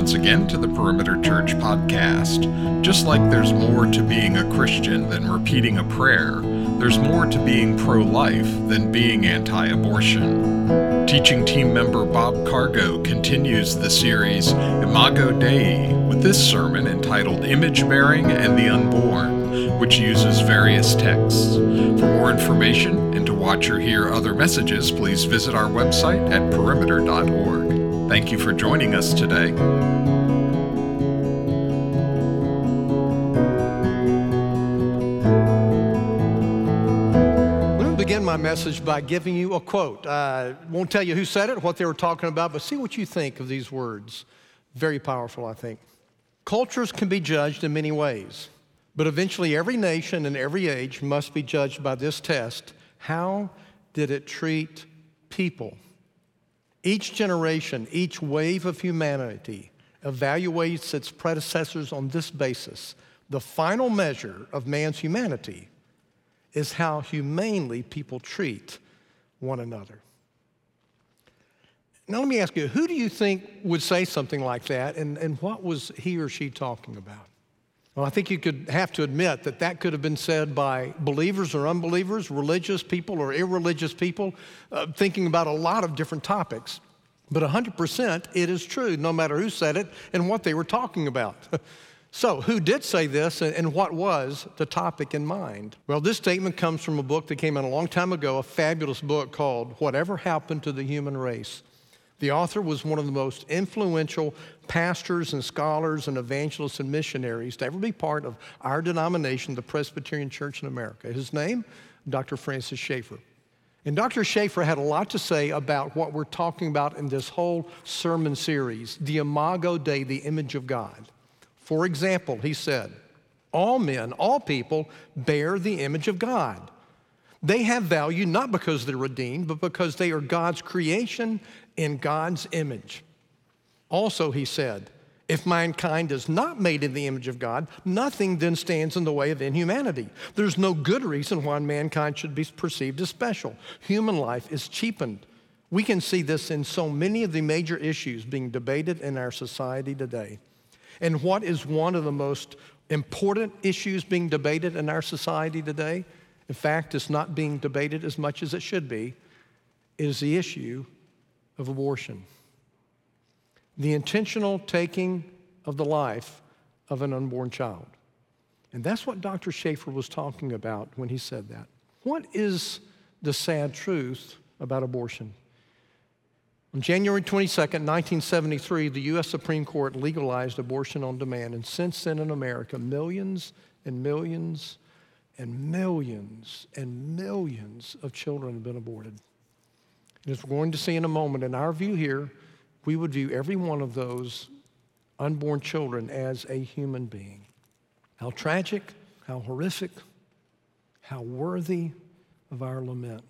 once again to the Perimeter Church podcast. Just like there's more to being a Christian than repeating a prayer, there's more to being pro life than being anti abortion. Teaching team member Bob Cargo continues the series Imago Dei with this sermon entitled Image Bearing and the Unborn, which uses various texts. For more information and to watch or hear other messages, please visit our website at perimeter.org. Thank you for joining us today. Let me begin my message by giving you a quote. I won't tell you who said it, what they were talking about, but see what you think of these words. Very powerful, I think. Cultures can be judged in many ways, but eventually every nation and every age must be judged by this test how did it treat people? Each generation, each wave of humanity evaluates its predecessors on this basis. The final measure of man's humanity is how humanely people treat one another. Now, let me ask you who do you think would say something like that, and, and what was he or she talking about? Well, I think you could have to admit that that could have been said by believers or unbelievers, religious people or irreligious people, uh, thinking about a lot of different topics. But 100% it is true, no matter who said it and what they were talking about. so, who did say this and what was the topic in mind? Well, this statement comes from a book that came out a long time ago, a fabulous book called Whatever Happened to the Human Race. The author was one of the most influential pastors and scholars and evangelists and missionaries to ever be part of our denomination, the Presbyterian Church in America. His name, Dr. Francis Schaeffer. And Dr. Schaeffer had a lot to say about what we're talking about in this whole sermon series, the Imago Dei, the image of God. For example, he said, all men, all people bear the image of God. They have value not because they're redeemed, but because they are God's creation in God's image. Also, he said, if mankind is not made in the image of God, nothing then stands in the way of inhumanity. There's no good reason why mankind should be perceived as special. Human life is cheapened. We can see this in so many of the major issues being debated in our society today. And what is one of the most important issues being debated in our society today? In fact, it's not being debated as much as it should be, is the issue of abortion. The intentional taking of the life of an unborn child. And that's what Dr. Schaeffer was talking about when he said that. What is the sad truth about abortion? On January 22, 1973, the U.S. Supreme Court legalized abortion on demand. And since then in America, millions and millions and millions and millions of children have been aborted. And as we're going to see in a moment, in our view here, we would view every one of those unborn children as a human being. How tragic, how horrific, how worthy of our lament.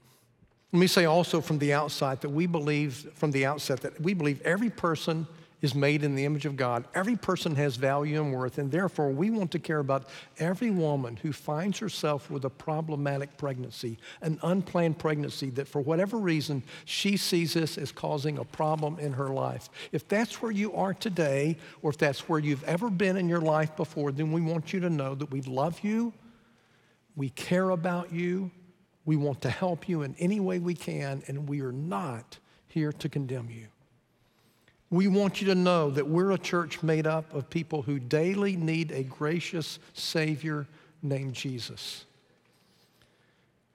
Let me say also from the outset that we believe, from the outset, that we believe every person is made in the image of God. Every person has value and worth, and therefore we want to care about every woman who finds herself with a problematic pregnancy, an unplanned pregnancy that for whatever reason she sees this as causing a problem in her life. If that's where you are today, or if that's where you've ever been in your life before, then we want you to know that we love you, we care about you, we want to help you in any way we can, and we are not here to condemn you. We want you to know that we're a church made up of people who daily need a gracious Savior named Jesus.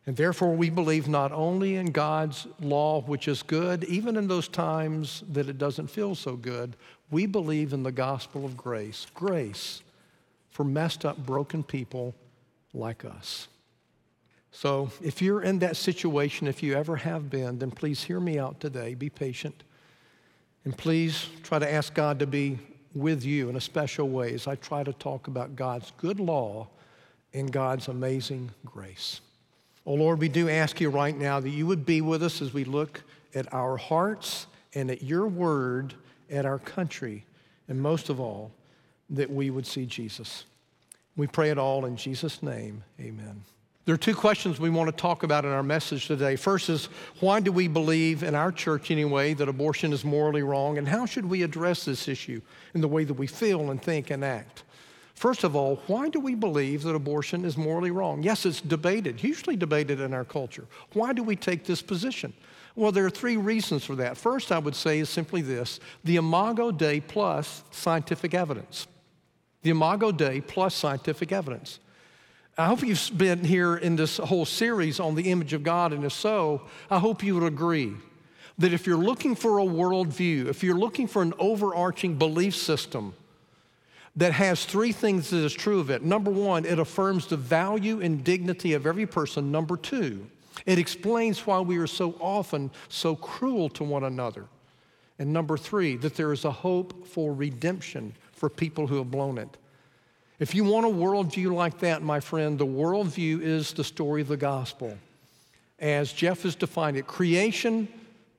And therefore, we believe not only in God's law, which is good, even in those times that it doesn't feel so good, we believe in the gospel of grace grace for messed up, broken people like us. So, if you're in that situation, if you ever have been, then please hear me out today. Be patient. And please try to ask God to be with you in a special way as I try to talk about God's good law and God's amazing grace. Oh Lord, we do ask you right now that you would be with us as we look at our hearts and at your word, at our country, and most of all, that we would see Jesus. We pray it all in Jesus' name. Amen. There are two questions we want to talk about in our message today. First is why do we believe, in our church anyway, that abortion is morally wrong, and how should we address this issue in the way that we feel and think and act? First of all, why do we believe that abortion is morally wrong? Yes, it's debated, hugely debated in our culture. Why do we take this position? Well, there are three reasons for that. First, I would say, is simply this the Imago Dei plus scientific evidence. The Imago Dei plus scientific evidence. I hope you've been here in this whole series on the image of God, and if so, I hope you would agree that if you're looking for a worldview, if you're looking for an overarching belief system that has three things that is true of it number one, it affirms the value and dignity of every person. Number two, it explains why we are so often so cruel to one another. And number three, that there is a hope for redemption for people who have blown it. If you want a worldview like that, my friend, the worldview is the story of the gospel. As Jeff has defined it creation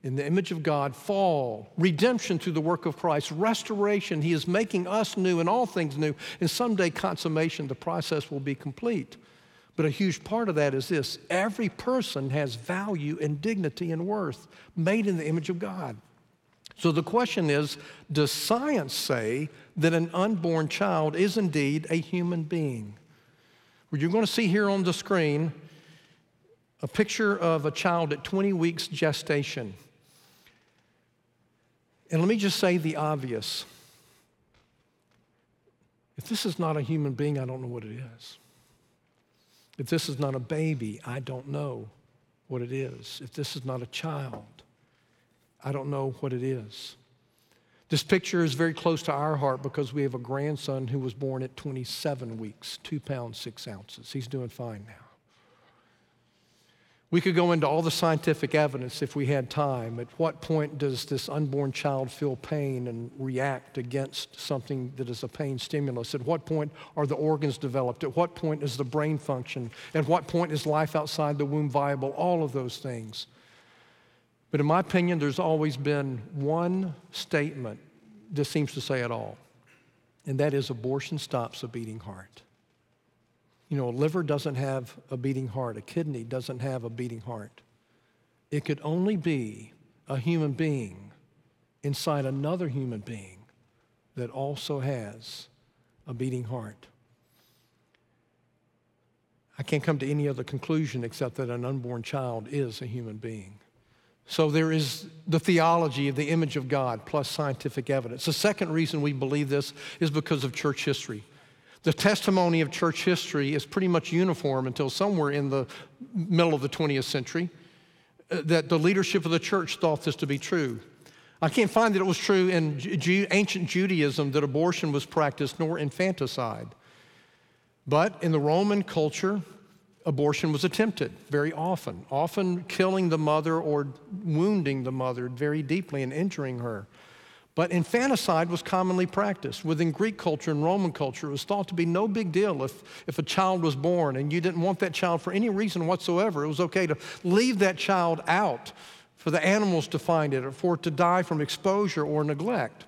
in the image of God, fall, redemption through the work of Christ, restoration. He is making us new and all things new. And someday, consummation, the process will be complete. But a huge part of that is this every person has value and dignity and worth made in the image of God. So the question is Does science say that an unborn child is indeed a human being? Well, you're going to see here on the screen a picture of a child at 20 weeks gestation. And let me just say the obvious. If this is not a human being, I don't know what it is. If this is not a baby, I don't know what it is. If this is not a child, I don't know what it is. This picture is very close to our heart because we have a grandson who was born at 27 weeks, two pounds, six ounces. He's doing fine now. We could go into all the scientific evidence if we had time. At what point does this unborn child feel pain and react against something that is a pain stimulus? At what point are the organs developed? At what point is the brain function? At what point is life outside the womb viable? All of those things. But in my opinion, there's always been one statement that seems to say it all, and that is abortion stops a beating heart. You know, a liver doesn't have a beating heart, a kidney doesn't have a beating heart. It could only be a human being inside another human being that also has a beating heart. I can't come to any other conclusion except that an unborn child is a human being. So there is the theology of the image of God plus scientific evidence. The second reason we believe this is because of church history. The testimony of church history is pretty much uniform until somewhere in the middle of the 20th century uh, that the leadership of the church thought this to be true. I can't find that it was true in Ju- ancient Judaism that abortion was practiced, nor infanticide. But in the Roman culture, abortion was attempted very often, often killing the mother or wounding the mother very deeply and injuring her. But infanticide was commonly practiced. Within Greek culture and Roman culture, it was thought to be no big deal if, if a child was born and you didn't want that child for any reason whatsoever. It was okay to leave that child out for the animals to find it or for it to die from exposure or neglect.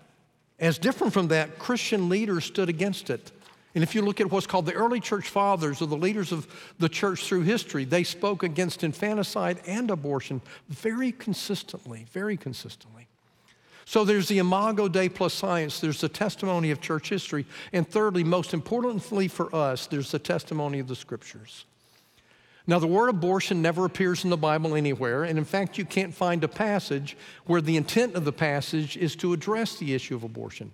As different from that, Christian leaders stood against it. And if you look at what's called the early church fathers or the leaders of the church through history, they spoke against infanticide and abortion very consistently, very consistently. So there's the imago Dei plus science, there's the testimony of church history, and thirdly, most importantly for us, there's the testimony of the scriptures. Now, the word abortion never appears in the Bible anywhere, and in fact, you can't find a passage where the intent of the passage is to address the issue of abortion.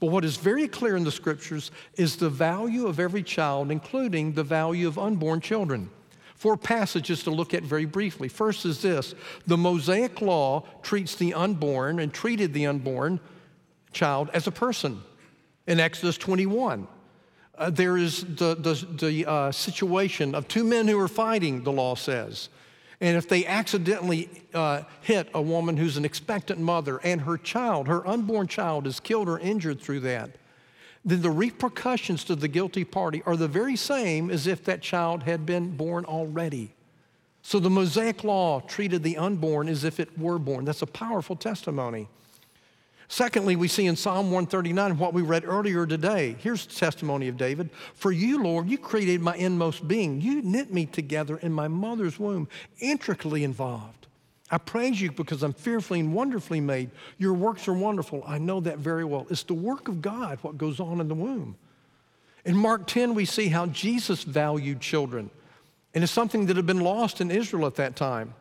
But what is very clear in the scriptures is the value of every child, including the value of unborn children. Four passages to look at very briefly. First is this the Mosaic law treats the unborn and treated the unborn child as a person. In Exodus 21, uh, there is the, the, the uh, situation of two men who are fighting, the law says. And if they accidentally uh, hit a woman who's an expectant mother and her child, her unborn child, is killed or injured through that, then the repercussions to the guilty party are the very same as if that child had been born already. So the Mosaic law treated the unborn as if it were born. That's a powerful testimony. Secondly, we see in Psalm 139 what we read earlier today. Here's the testimony of David For you, Lord, you created my inmost being. You knit me together in my mother's womb, intricately involved. I praise you because I'm fearfully and wonderfully made. Your works are wonderful. I know that very well. It's the work of God what goes on in the womb. In Mark 10, we see how Jesus valued children, and it's something that had been lost in Israel at that time.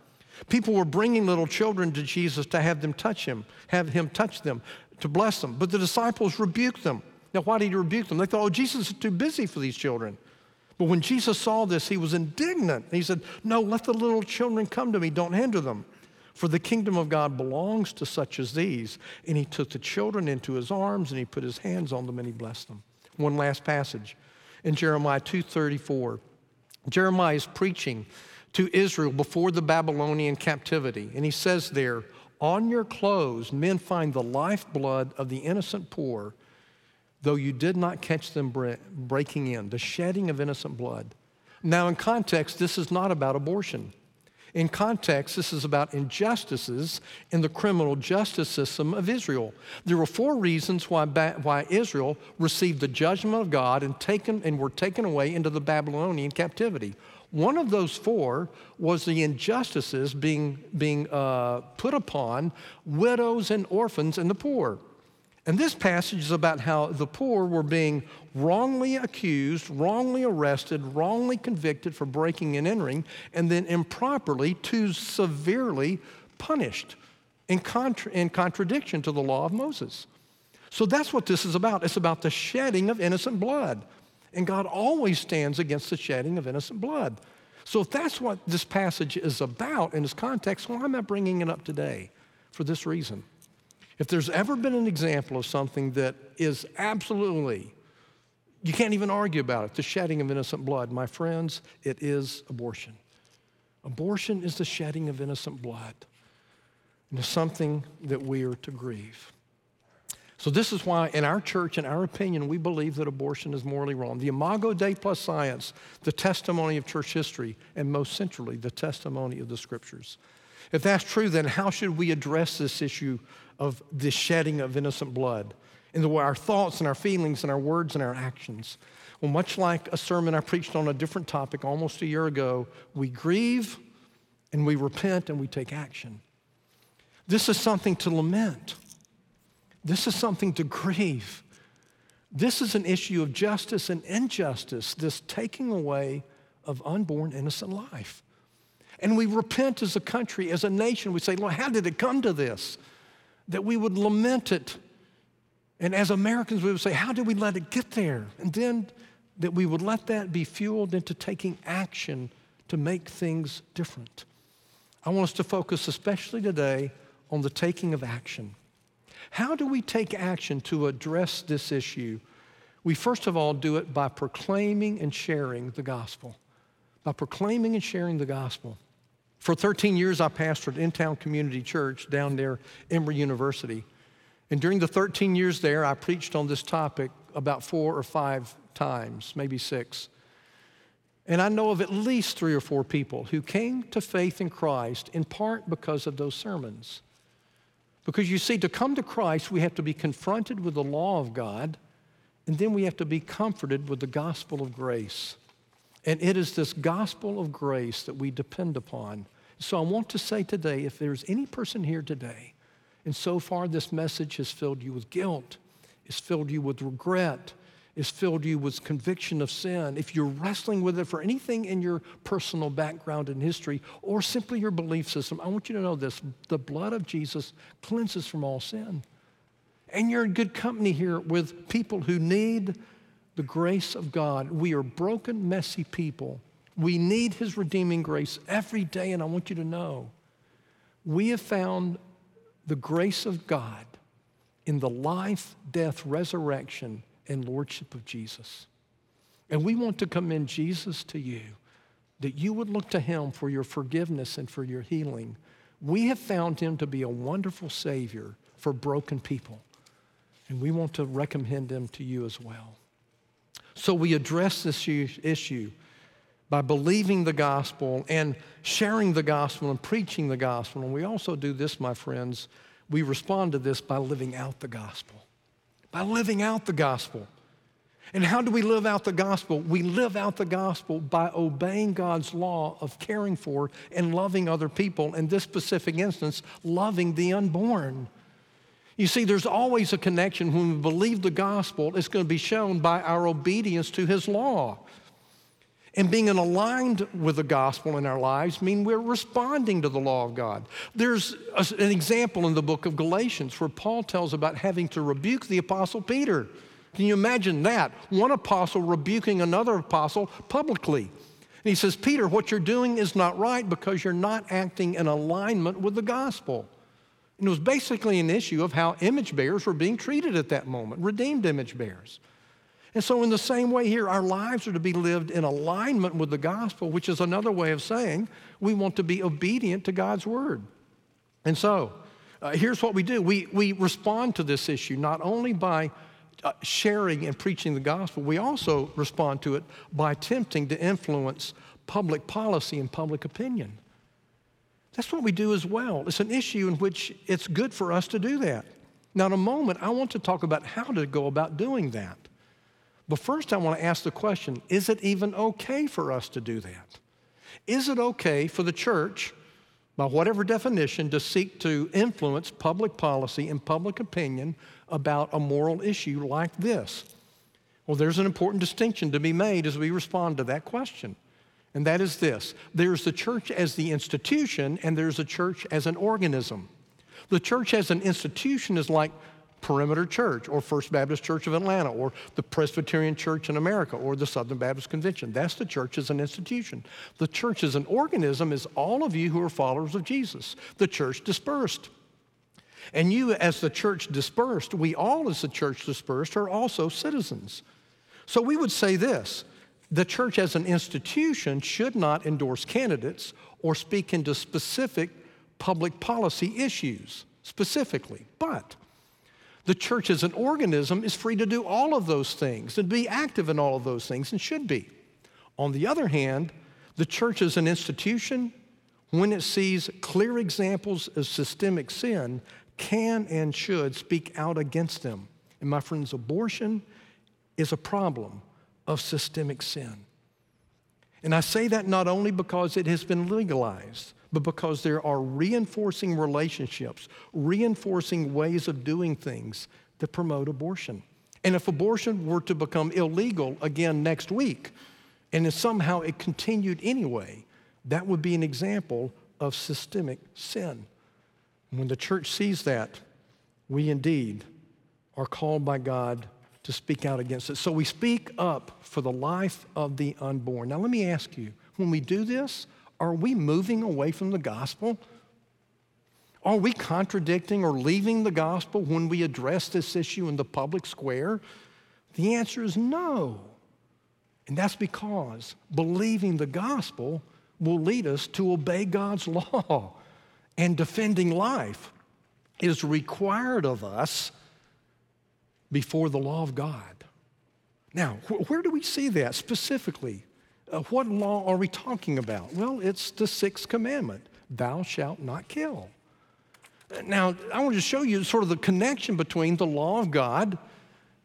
People were bringing little children to Jesus to have them touch him, have him touch them, to bless them. But the disciples rebuked them. Now, why did he rebuke them? They thought, oh, Jesus is too busy for these children. But when Jesus saw this, he was indignant. He said, No, let the little children come to me, don't hinder them. For the kingdom of God belongs to such as these. And he took the children into his arms and he put his hands on them and he blessed them. One last passage in Jeremiah 2:34. Jeremiah is preaching to Israel before the Babylonian captivity. And he says there, On your clothes, men find the lifeblood of the innocent poor, though you did not catch them breaking in, the shedding of innocent blood. Now, in context, this is not about abortion. In context, this is about injustices in the criminal justice system of Israel. There were four reasons why, why Israel received the judgment of God and, taken, and were taken away into the Babylonian captivity. One of those four was the injustices being, being uh, put upon widows and orphans and the poor. And this passage is about how the poor were being wrongly accused, wrongly arrested, wrongly convicted for breaking and entering, and then improperly, too severely punished in, contra- in contradiction to the law of Moses. So that's what this is about. It's about the shedding of innocent blood. And God always stands against the shedding of innocent blood. So if that's what this passage is about in its context, why am I bringing it up today? For this reason. If there's ever been an example of something that is absolutely, you can't even argue about it, the shedding of innocent blood, my friends, it is abortion. Abortion is the shedding of innocent blood. And it's something that we are to grieve. So, this is why, in our church, in our opinion, we believe that abortion is morally wrong. The Imago Dei plus science, the testimony of church history, and most centrally, the testimony of the scriptures. If that's true, then how should we address this issue of the shedding of innocent blood in the way our thoughts and our feelings and our words and our actions? Well, much like a sermon I preached on a different topic almost a year ago, we grieve and we repent and we take action. This is something to lament. This is something to grieve. This is an issue of justice and injustice, this taking away of unborn innocent life. And we repent as a country, as a nation. We say, Lord, how did it come to this? That we would lament it. And as Americans, we would say, how did we let it get there? And then that we would let that be fueled into taking action to make things different. I want us to focus, especially today, on the taking of action. How do we take action to address this issue? We first of all do it by proclaiming and sharing the gospel. By proclaiming and sharing the gospel. For 13 years, I pastored Intown Community Church down there, Emory University. And during the 13 years there, I preached on this topic about four or five times, maybe six. And I know of at least three or four people who came to faith in Christ in part because of those sermons. Because you see, to come to Christ, we have to be confronted with the law of God, and then we have to be comforted with the gospel of grace. And it is this gospel of grace that we depend upon. So I want to say today if there's any person here today, and so far this message has filled you with guilt, it's filled you with regret, has filled you with conviction of sin, if you're wrestling with it for anything in your personal background and history or simply your belief system, I want you to know this the blood of Jesus cleanses from all sin. And you're in good company here with people who need the grace of God. We are broken, messy people. We need His redeeming grace every day, and I want you to know we have found the grace of God in the life, death, resurrection and lordship of Jesus. And we want to commend Jesus to you, that you would look to him for your forgiveness and for your healing. We have found him to be a wonderful Savior for broken people, and we want to recommend him to you as well. So we address this issue by believing the gospel and sharing the gospel and preaching the gospel. And we also do this, my friends, We respond to this by living out the gospel. By living out the gospel. And how do we live out the gospel? We live out the gospel by obeying God's law of caring for and loving other people. In this specific instance, loving the unborn. You see, there's always a connection when we believe the gospel, it's going to be shown by our obedience to his law. And being aligned with the gospel in our lives mean we're responding to the law of God. There's an example in the book of Galatians where Paul tells about having to rebuke the apostle Peter. Can you imagine that? One apostle rebuking another apostle publicly. And he says, Peter, what you're doing is not right because you're not acting in alignment with the gospel. And it was basically an issue of how image bearers were being treated at that moment, redeemed image bearers. And so, in the same way here, our lives are to be lived in alignment with the gospel, which is another way of saying we want to be obedient to God's word. And so, uh, here's what we do we, we respond to this issue not only by uh, sharing and preaching the gospel, we also respond to it by attempting to influence public policy and public opinion. That's what we do as well. It's an issue in which it's good for us to do that. Now, in a moment, I want to talk about how to go about doing that. But first, I want to ask the question is it even okay for us to do that? Is it okay for the church, by whatever definition, to seek to influence public policy and public opinion about a moral issue like this? Well, there's an important distinction to be made as we respond to that question. And that is this there's the church as the institution, and there's the church as an organism. The church as an institution is like Perimeter Church or First Baptist Church of Atlanta or the Presbyterian Church in America or the Southern Baptist Convention. That's the church as an institution. The church as an organism is all of you who are followers of Jesus, the church dispersed. And you, as the church dispersed, we all, as the church dispersed, are also citizens. So we would say this the church as an institution should not endorse candidates or speak into specific public policy issues specifically. But the church as an organism is free to do all of those things and be active in all of those things and should be. On the other hand, the church as an institution, when it sees clear examples of systemic sin, can and should speak out against them. And my friends, abortion is a problem of systemic sin. And I say that not only because it has been legalized, but because there are reinforcing relationships, reinforcing ways of doing things that promote abortion. And if abortion were to become illegal again next week, and if somehow it continued anyway, that would be an example of systemic sin. When the church sees that, we indeed are called by God to speak out against it. So we speak up for the life of the unborn. Now, let me ask you when we do this, are we moving away from the gospel? Are we contradicting or leaving the gospel when we address this issue in the public square? The answer is no. And that's because believing the gospel will lead us to obey God's law. And defending life is required of us before the law of God. Now, wh- where do we see that specifically? Uh, what law are we talking about? Well, it's the sixth commandment Thou shalt not kill. Now, I want to show you sort of the connection between the law of God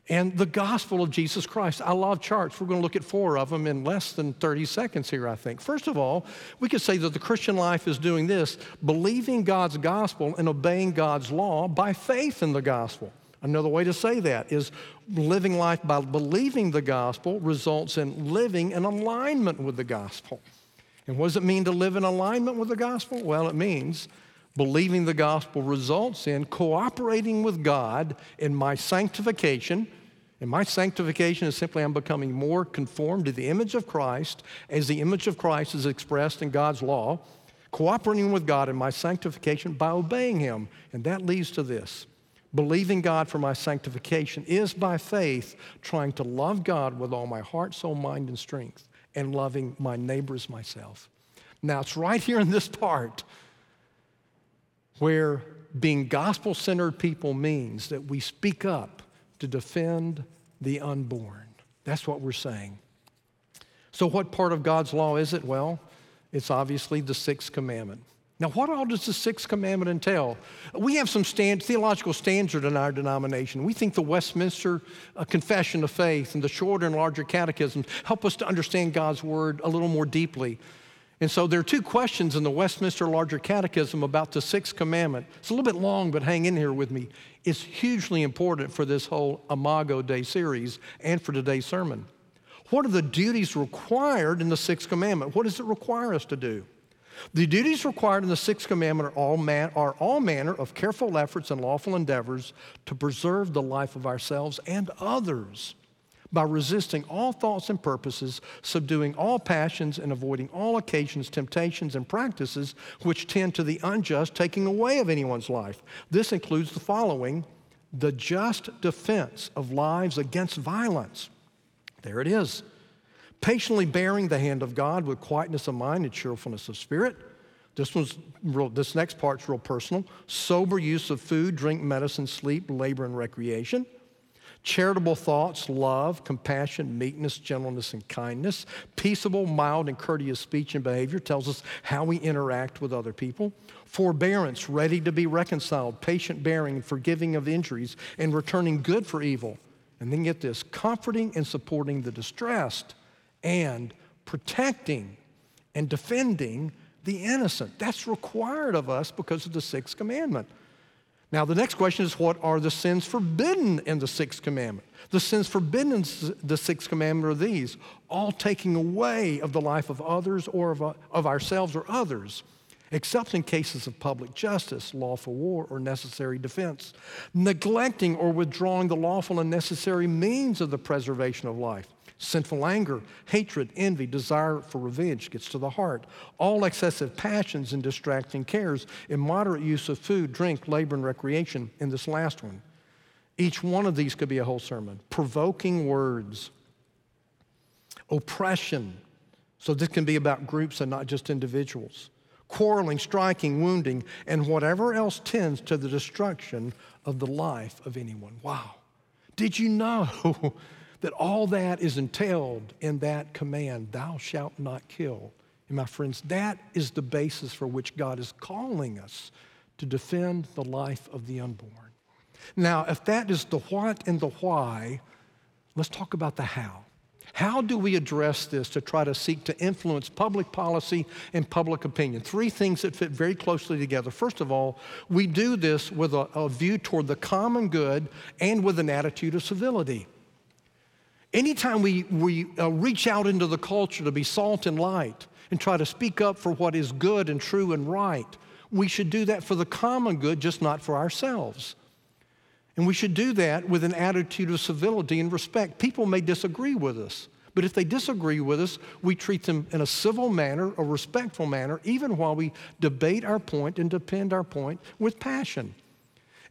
and the gospel of Jesus Christ. I love charts. We're going to look at four of them in less than 30 seconds here, I think. First of all, we could say that the Christian life is doing this believing God's gospel and obeying God's law by faith in the gospel. Another way to say that is living life by believing the gospel results in living in alignment with the gospel. And what does it mean to live in alignment with the gospel? Well, it means believing the gospel results in cooperating with God in my sanctification. And my sanctification is simply I'm becoming more conformed to the image of Christ as the image of Christ is expressed in God's law, cooperating with God in my sanctification by obeying Him. And that leads to this Believing God for my sanctification is by faith trying to love God with all my heart, soul, mind, and strength, and loving my neighbors myself. Now, it's right here in this part where being gospel centered people means that we speak up to defend the unborn. That's what we're saying. So, what part of God's law is it? Well, it's obviously the sixth commandment. Now, what all does the sixth commandment entail? We have some stand, theological standard in our denomination. We think the Westminster uh, Confession of Faith and the shorter and larger catechisms help us to understand God's word a little more deeply. And so there are two questions in the Westminster Larger Catechism about the sixth commandment. It's a little bit long, but hang in here with me. It's hugely important for this whole Imago Dei series and for today's sermon. What are the duties required in the sixth commandment? What does it require us to do? The duties required in the sixth commandment are all, man, are all manner of careful efforts and lawful endeavors to preserve the life of ourselves and others by resisting all thoughts and purposes, subduing all passions, and avoiding all occasions, temptations, and practices which tend to the unjust taking away of anyone's life. This includes the following the just defense of lives against violence. There it is patiently bearing the hand of God with quietness of mind and cheerfulness of spirit. This one's real, this next part's real personal. Sober use of food, drink, medicine, sleep, labor, and recreation. Charitable thoughts, love, compassion, meekness, gentleness, and kindness. Peaceable, mild, and courteous speech and behavior tells us how we interact with other people. Forbearance, ready to be reconciled, patient bearing, forgiving of injuries, and returning good for evil. And then get this comforting and supporting the distressed and protecting and defending the innocent. That's required of us because of the sixth commandment. Now, the next question is what are the sins forbidden in the sixth commandment? The sins forbidden in the sixth commandment are these all taking away of the life of others or of, of ourselves or others, except in cases of public justice, lawful war, or necessary defense, neglecting or withdrawing the lawful and necessary means of the preservation of life Sinful anger, hatred, envy, desire for revenge gets to the heart. All excessive passions and distracting cares, immoderate use of food, drink, labor, and recreation in this last one. Each one of these could be a whole sermon. Provoking words, oppression. So this can be about groups and not just individuals. Quarreling, striking, wounding, and whatever else tends to the destruction of the life of anyone. Wow. Did you know that all that is entailed in that command, thou shalt not kill. And my friends, that is the basis for which God is calling us to defend the life of the unborn. Now, if that is the what and the why, let's talk about the how. How do we address this to try to seek to influence public policy and public opinion? Three things that fit very closely together. First of all, we do this with a, a view toward the common good and with an attitude of civility. Anytime we, we uh, reach out into the culture to be salt and light and try to speak up for what is good and true and right, we should do that for the common good, just not for ourselves. And we should do that with an attitude of civility and respect. People may disagree with us, but if they disagree with us, we treat them in a civil manner, a respectful manner, even while we debate our point and defend our point with passion.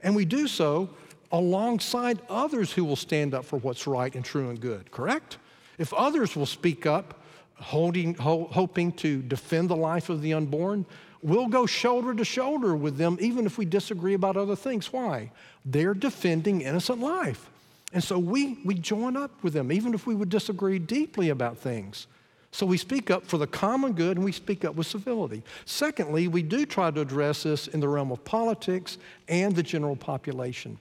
And we do so alongside others who will stand up for what's right and true and good, correct? If others will speak up, holding, ho- hoping to defend the life of the unborn, we'll go shoulder to shoulder with them, even if we disagree about other things. Why? They're defending innocent life. And so we, we join up with them, even if we would disagree deeply about things. So we speak up for the common good and we speak up with civility. Secondly, we do try to address this in the realm of politics and the general population.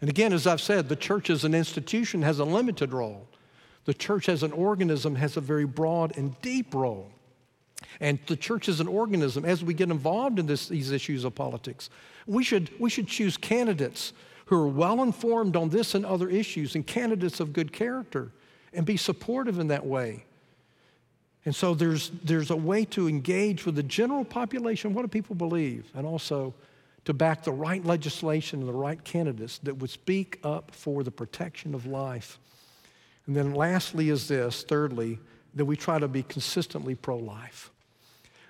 And again, as I've said, the church as an institution has a limited role. The church as an organism has a very broad and deep role. And the church is an organism, as we get involved in this, these issues of politics, we should, we should choose candidates who are well informed on this and other issues and candidates of good character and be supportive in that way. And so there's, there's a way to engage with the general population. What do people believe? And also to back the right legislation and the right candidates that would speak up for the protection of life. And then lastly is this, thirdly, that we try to be consistently pro life.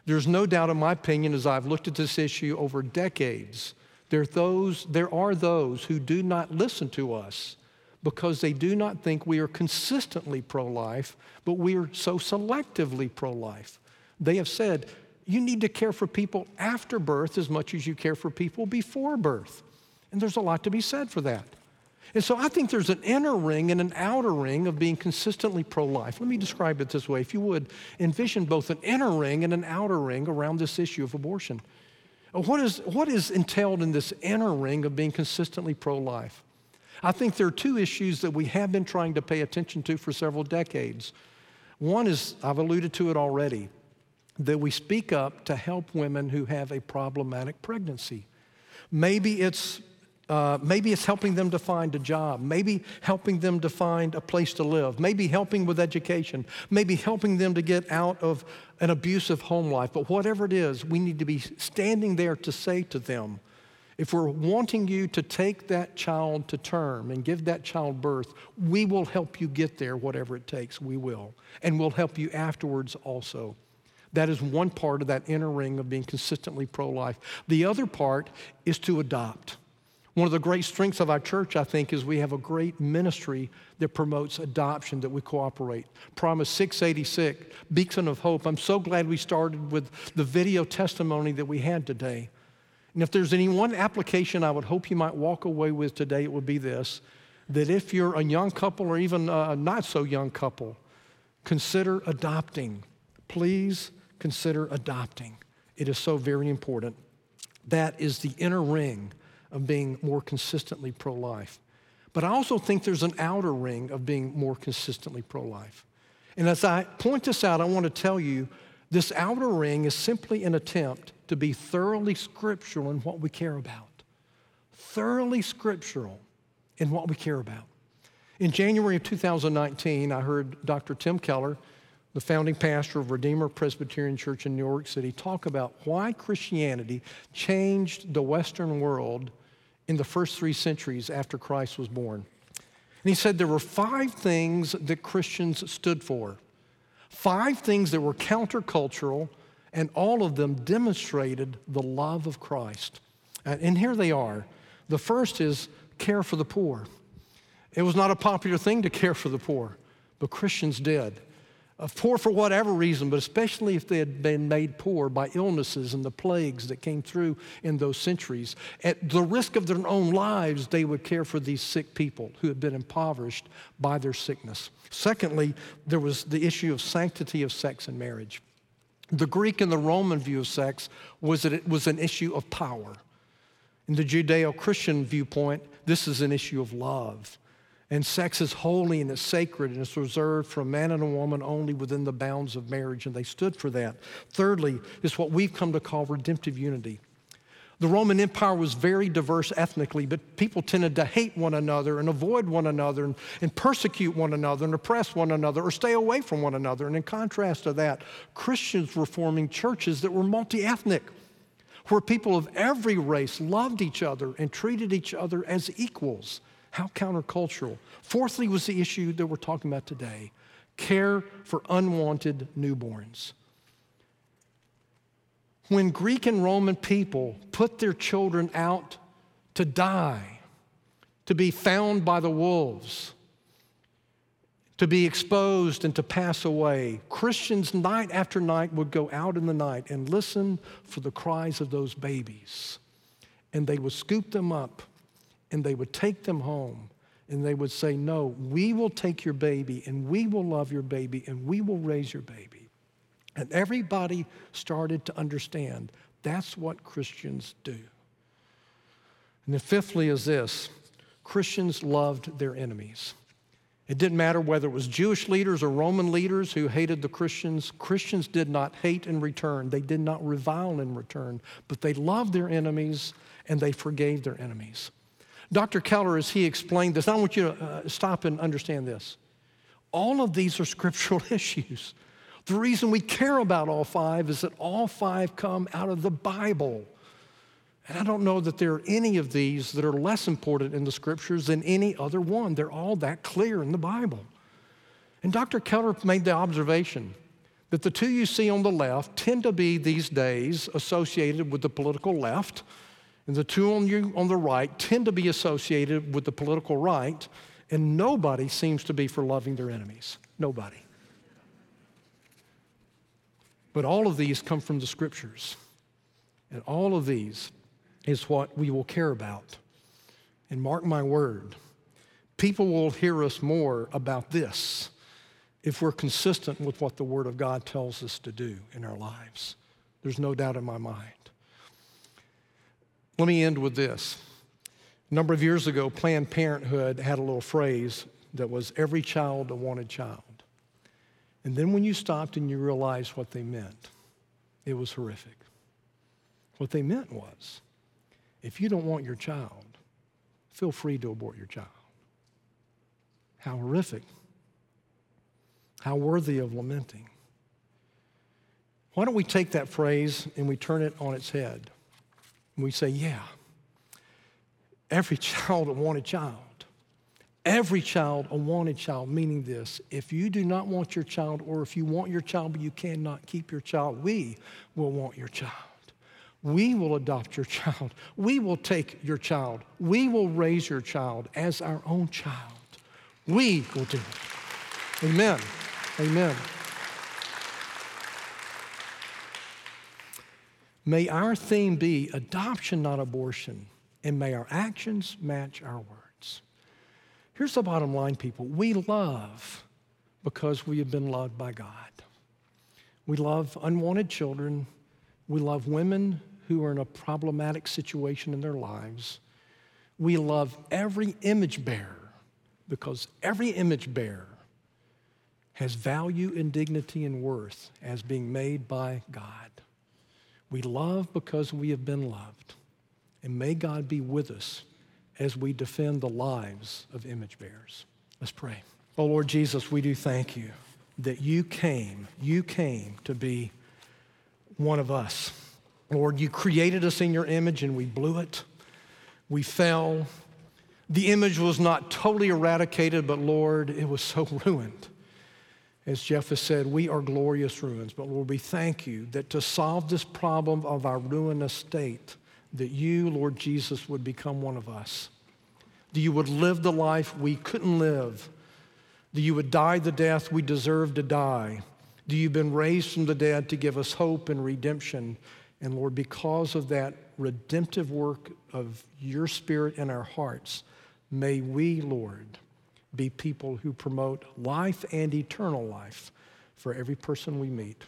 There's no doubt, in my opinion, as I've looked at this issue over decades, there are those, there are those who do not listen to us because they do not think we are consistently pro life, but we are so selectively pro life. They have said, you need to care for people after birth as much as you care for people before birth. And there's a lot to be said for that. And so I think there's an inner ring and an outer ring of being consistently pro life. Let me describe it this way. If you would, envision both an inner ring and an outer ring around this issue of abortion. What is, what is entailed in this inner ring of being consistently pro life? I think there are two issues that we have been trying to pay attention to for several decades. One is, I've alluded to it already, that we speak up to help women who have a problematic pregnancy. Maybe it's uh, maybe it's helping them to find a job, maybe helping them to find a place to live, maybe helping with education, maybe helping them to get out of an abusive home life. But whatever it is, we need to be standing there to say to them, if we're wanting you to take that child to term and give that child birth, we will help you get there, whatever it takes, we will. And we'll help you afterwards also. That is one part of that inner ring of being consistently pro life. The other part is to adopt. One of the great strengths of our church, I think, is we have a great ministry that promotes adoption, that we cooperate. Promise 686, Beacon of Hope. I'm so glad we started with the video testimony that we had today. And if there's any one application I would hope you might walk away with today, it would be this that if you're a young couple or even a not so young couple, consider adopting. Please consider adopting. It is so very important. That is the inner ring of being more consistently pro life. But I also think there's an outer ring of being more consistently pro life. And as I point this out, I want to tell you this outer ring is simply an attempt to be thoroughly scriptural in what we care about. Thoroughly scriptural in what we care about. In January of 2019, I heard Dr. Tim Keller, the founding pastor of Redeemer Presbyterian Church in New York City, talk about why Christianity changed the Western world in the first three centuries after Christ was born. And he said there were five things that Christians stood for, five things that were countercultural, and all of them demonstrated the love of Christ. And here they are. The first is care for the poor. It was not a popular thing to care for the poor, but Christians did Uh, poor for whatever reason, but especially if they had been made poor by illnesses and the plagues that came through in those centuries. At the risk of their own lives, they would care for these sick people who had been impoverished by their sickness. Secondly, there was the issue of sanctity of sex and marriage. The Greek and the Roman view of sex was that it was an issue of power. In the Judeo Christian viewpoint, this is an issue of love. And sex is holy and it's sacred and it's reserved for a man and a woman only within the bounds of marriage, and they stood for that. Thirdly, is what we've come to call redemptive unity. The Roman Empire was very diverse ethnically, but people tended to hate one another and avoid one another and, and, persecute one another and oppress one another or stay away from one another. And in contrast to that, Christians were forming churches that were multi ethnic, where people of every race loved each other and treated each other as equals. How countercultural. Fourthly, was the issue that we're talking about today care for unwanted newborns. When Greek and Roman people put their children out to die, to be found by the wolves, to be exposed and to pass away, Christians night after night would go out in the night and listen for the cries of those babies. And they would scoop them up and they would take them home and they would say, No, we will take your baby and we will love your baby and we will raise your baby. And everybody started to understand that's what Christians do. And then, fifthly, is this Christians loved their enemies. It didn't matter whether it was Jewish leaders or Roman leaders who hated the Christians. Christians did not hate in return. They did not revile in return, but they loved their enemies and they forgave their enemies. Dr. Keller, as he explained this, I want you to uh, stop and understand this. All of these are scriptural issues. The reason we care about all five is that all five come out of the Bible. And I don't know that there are any of these that are less important in the scriptures than any other one. They're all that clear in the Bible. And Dr. Keller made the observation that the two you see on the left tend to be these days associated with the political left and the two on you on the right tend to be associated with the political right, and nobody seems to be for loving their enemies. Nobody. But all of these come from the scriptures. And all of these is what we will care about. And mark my word, people will hear us more about this if we're consistent with what the Word of God tells us to do in our lives. There's no doubt in my mind. Let me end with this. A number of years ago, Planned Parenthood had a little phrase that was every child a wanted child. And then when you stopped and you realized what they meant, it was horrific. What they meant was if you don't want your child, feel free to abort your child. How horrific. How worthy of lamenting. Why don't we take that phrase and we turn it on its head? And we say, yeah, every child a wanted child. Every child a wanted child, meaning this if you do not want your child, or if you want your child but you cannot keep your child, we will want your child. We will adopt your child. We will take your child. We will raise your child as our own child. We will do it. Amen. Amen. May our theme be adoption, not abortion, and may our actions match our words. Here's the bottom line, people we love because we have been loved by God. We love unwanted children. We love women who are in a problematic situation in their lives. We love every image bearer because every image bearer has value and dignity and worth as being made by God. We love because we have been loved. And may God be with us as we defend the lives of image bearers. Let's pray. Oh, Lord Jesus, we do thank you that you came, you came to be one of us. Lord, you created us in your image and we blew it. We fell. The image was not totally eradicated, but Lord, it was so ruined. As Jeff has said, we are glorious ruins. But Lord, we thank you that to solve this problem of our ruinous state, that you, Lord Jesus, would become one of us. That you would live the life we couldn't live. That you would die the death we deserve to die. That you've been raised from the dead to give us hope and redemption. And Lord, because of that redemptive work of your Spirit in our hearts, may we, Lord, be people who promote life and eternal life for every person we meet.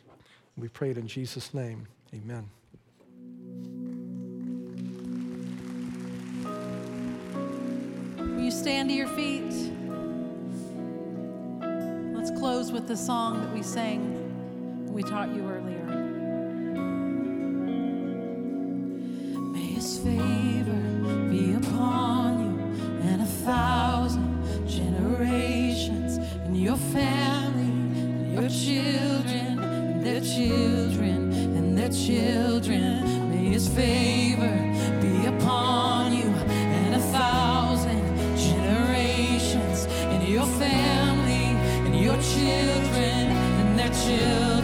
We pray it in Jesus' name. Amen. Will you stand to your feet? Let's close with the song that we sang, we taught you earlier. May his favor be upon you and a thousand your family and your children and their children and their children. May his favor be upon you and a thousand generations and your family and your children and their children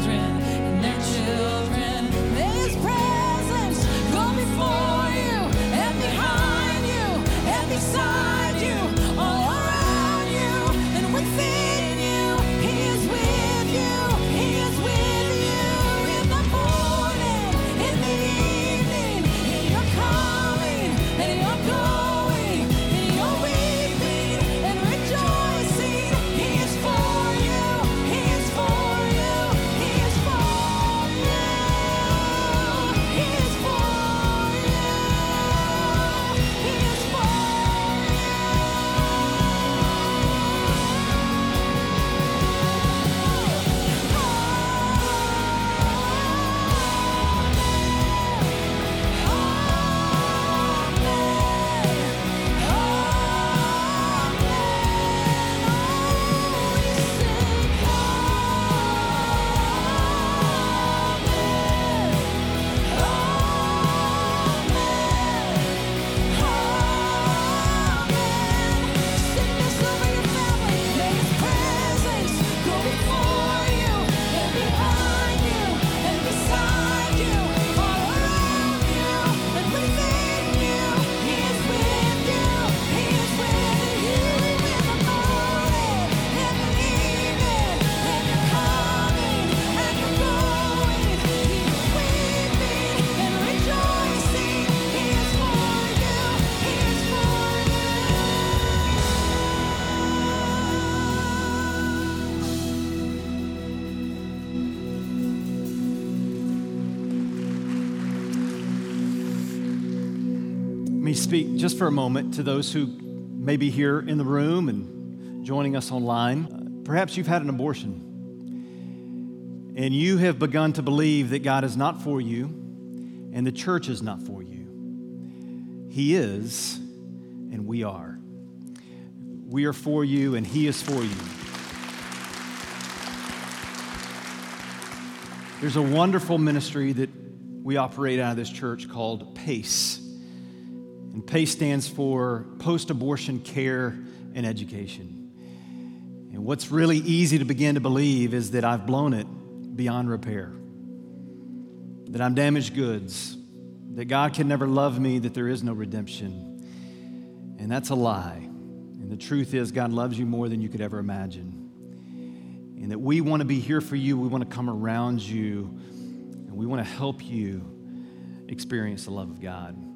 speak just for a moment to those who may be here in the room and joining us online. Perhaps you've had an abortion and you have begun to believe that God is not for you and the church is not for you. He is, and we are. We are for you, and He is for you. There's a wonderful ministry that we operate out of this church called PACE. And PACE stands for Post Abortion Care and Education. And what's really easy to begin to believe is that I've blown it beyond repair, that I'm damaged goods, that God can never love me, that there is no redemption. And that's a lie. And the truth is, God loves you more than you could ever imagine. And that we want to be here for you, we want to come around you, and we want to help you experience the love of God